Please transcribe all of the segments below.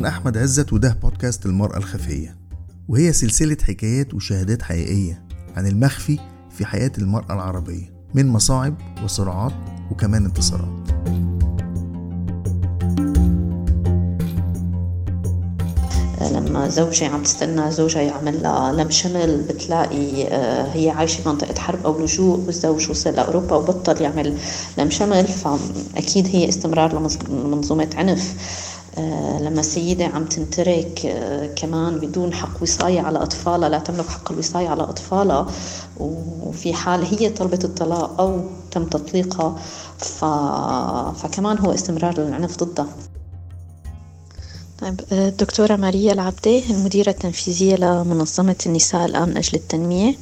أنا أحمد عزت وده بودكاست المرأة الخفية. وهي سلسلة حكايات وشهادات حقيقية عن المخفي في حياة المرأة العربية من مصاعب وصراعات وكمان انتصارات. لما زوجي عم تستنى زوجها يعمل لها لم شمل بتلاقي آه، هي عايشة بمنطقة حرب أو لجوء والزوج وصل لأوروبا وبطل يعمل لم شمل فأكيد هي استمرار لمنظومة عنف. لما السيدة عم تنترك آه، كمان بدون حق وصاية على أطفالها لا تملك حق الوصاية على أطفالها وفي حال هي طلبت الطلاق أو تم تطليقها ف... فكمان هو استمرار للعنف ضدها. طيب الدكتورة ماريا العبدة المديرة التنفيذية لمنظمة النساء الآن أجل التنمية. آه،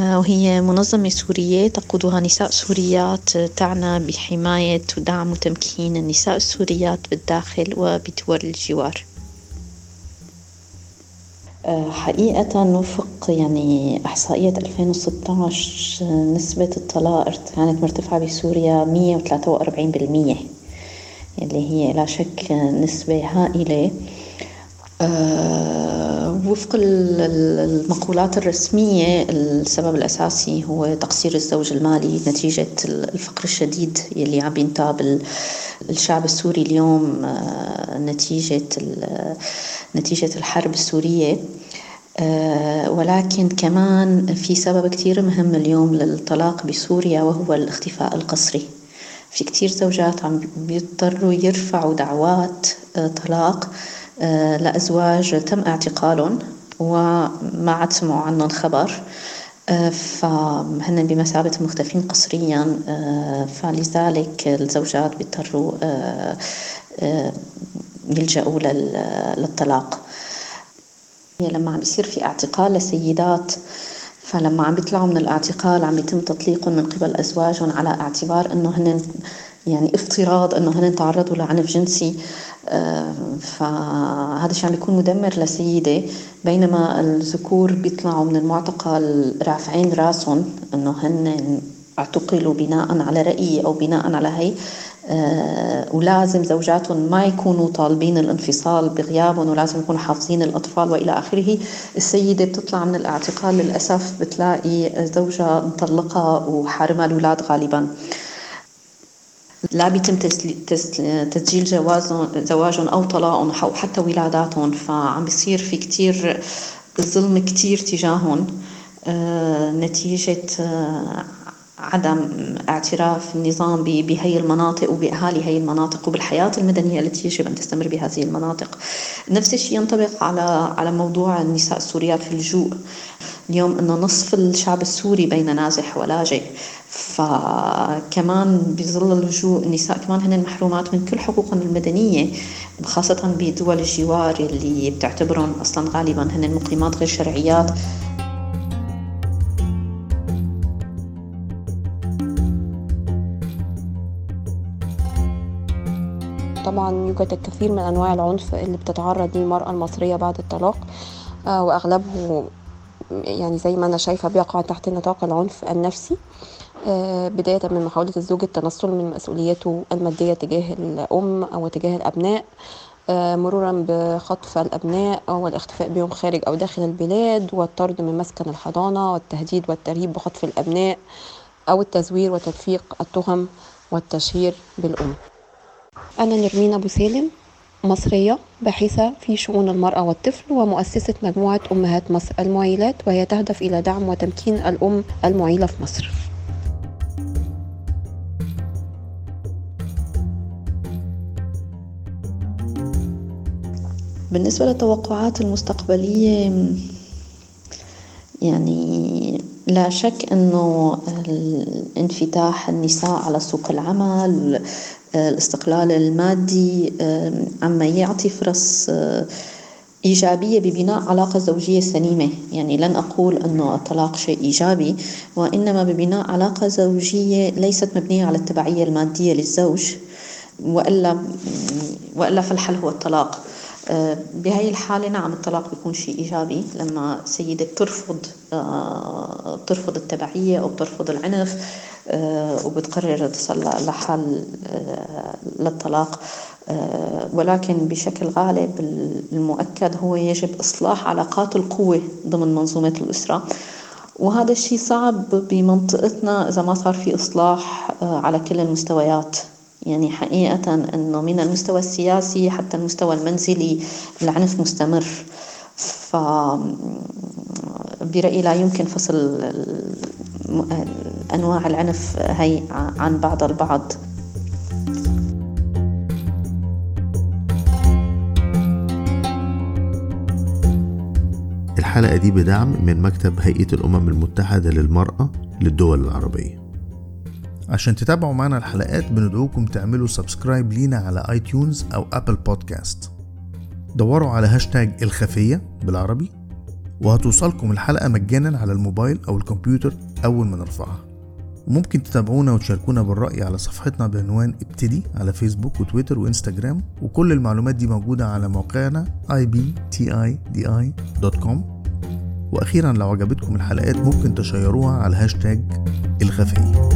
وهي منظمة سورية تقودها نساء سوريات تعنى بحماية ودعم وتمكين النساء السوريات بالداخل وبدول الجوار. آه، حقيقة وفق يعني إحصائية 2016 نسبة الطلاق كانت مرتفعة بسوريا 143% اللي هي لا شك نسبة هائلة. وفق المقولات الرسمية السبب الأساسي هو تقصير الزوج المالي نتيجة الفقر الشديد يلي عم ينتاب الشعب السوري اليوم أه نتيجة نتيجة الحرب السورية. أه ولكن كمان في سبب كتير مهم اليوم للطلاق بسوريا وهو الاختفاء القسري. في كتير زوجات عم بيضطروا يرفعوا دعوات آه، طلاق آه، لأزواج تم اعتقالهم وما عاد سمعوا عنهم خبر آه، فهن بمثابة مختفين قسريا فلذلك الزوجات بيضطروا يلجأوا للطلاق. لما عم بيصير في اعتقال لسيدات فلما عم بيطلعوا من الاعتقال عم يتم تطليقهم من قبل أزواجهم على اعتبار إنه هن يعني افتراض إنه هن تعرضوا لعنف جنسي. آه، فهذا الشيء عم بيكون مدمر لسيدة بينما الذكور بيطلعوا من المعتقل رافعين راسهم إنه هن اعتقلوا بناء على رأيي أو بناء على هي. آه، ولازم زوجاتهم ما يكونوا طالبين الانفصال بغيابهم ولازم يكونوا حافظين الأطفال وإلى آخره. السيدة بتطلع من الاعتقال للأسف بتلاقي زوجها مطلقة وحارمها الأولاد غالبا. لا بيتم تسجيل زواجهم أو طلاقهم أو حتى ولاداتهم فعم بيصير في كتير ظلم كتير تجاههم آه، نتيجة آه، عدم اعتراف النظام بهي المناطق وبأهالي هي المناطق وبالحياة المدنية التي يجب أن تستمر بهذه المناطق. نفس الشيء ينطبق على على موضوع النساء السوريات في اللجوء. اليوم أنه نصف الشعب السوري بين نازح ولاجئ. فكمان بظل اللجوء النساء كمان هن محرومات من كل حقوقهم المدنية خاصة بدول الجوار اللي بتعتبرهم أصلا غالبا هن مقيمات غير شرعيات. طبعا يوجد الكثير من أنواع العنف اللي بتتعرض ليه المرأة المصرية بعد الطلاق. آه، وأغلبه يعني زي ما أنا شايفة بيقع تحت نطاق العنف النفسي. آه، بداية من محاولة الزوج التنصل من مسؤولياته المادية تجاه الأم أو تجاه الأبناء آه، مرورا بخطف الأبناء والاختفاء بهم خارج أو داخل البلاد والطرد من مسكن الحضانة والتهديد والترهيب بخطف الأبناء أو التزوير وتدفيق التهم والتشهير بالأم. أنا نرمين أبو سالم مصرية باحثة في شؤون المرأة والطفل ومؤسسة مجموعة أمهات مصر المعيلات وهي تهدف إلى دعم وتمكين الأم المعيلة في مصر. بالنسبة للتوقعات المستقبلية يعني لا شك أنه انفتاح النساء على سوق العمل الاستقلال المادي عما يعطي فرص آه، إيجابية ببناء علاقة زوجية سليمة. يعني لن أقول أنه الطلاق شيء إيجابي وإنما ببناء علاقة زوجية ليست مبنية على التبعية المادية للزوج وإلا وإلا فالحل هو الطلاق. آه، بهي الحالة نعم الطلاق بيكون شيء إيجابي لما سيدة بترفض آه، بترفض التبعية أو بترفض العنف. آه، وبتقرر تصل لحل للطلاق. ولكن بشكل غالب المؤكد هو يجب إصلاح علاقات القوة ضمن منظومة الأسرة. وهذا الشيء صعب بمنطقتنا إذا ما صار في إصلاح على كل المستويات. يعني حقيقة أنه من المستوى السياسي حتى المستوى المنزلي العنف مستمر. ف برأيي لا يمكن فصل أنواع العنف هي عن بعض البعض. الحلقة دي بدعم من مكتب هيئة الأمم المتحدة للمرأة للدول العربية. عشان تتابعوا معنا الحلقات بندعوكم تعملوا subscribe لينا على iTunes أو Apple Podcast. دوروا على هاشتاج الخفية بالعربي وهتوصلكم الحلقة مجانا على الموبايل أو الكمبيوتر أول ما نرفعها. وممكن تتابعونا وتشاركونا بالرأي على صفحتنا بعنوان ابتدي على فيسبوك وتويتر وإنستجرام وكل المعلومات دي موجودة على موقعنا ibtidi.com وأخيرا لو عجبتكم الحلقات ممكن تشيروها على هاشتاج الخفيه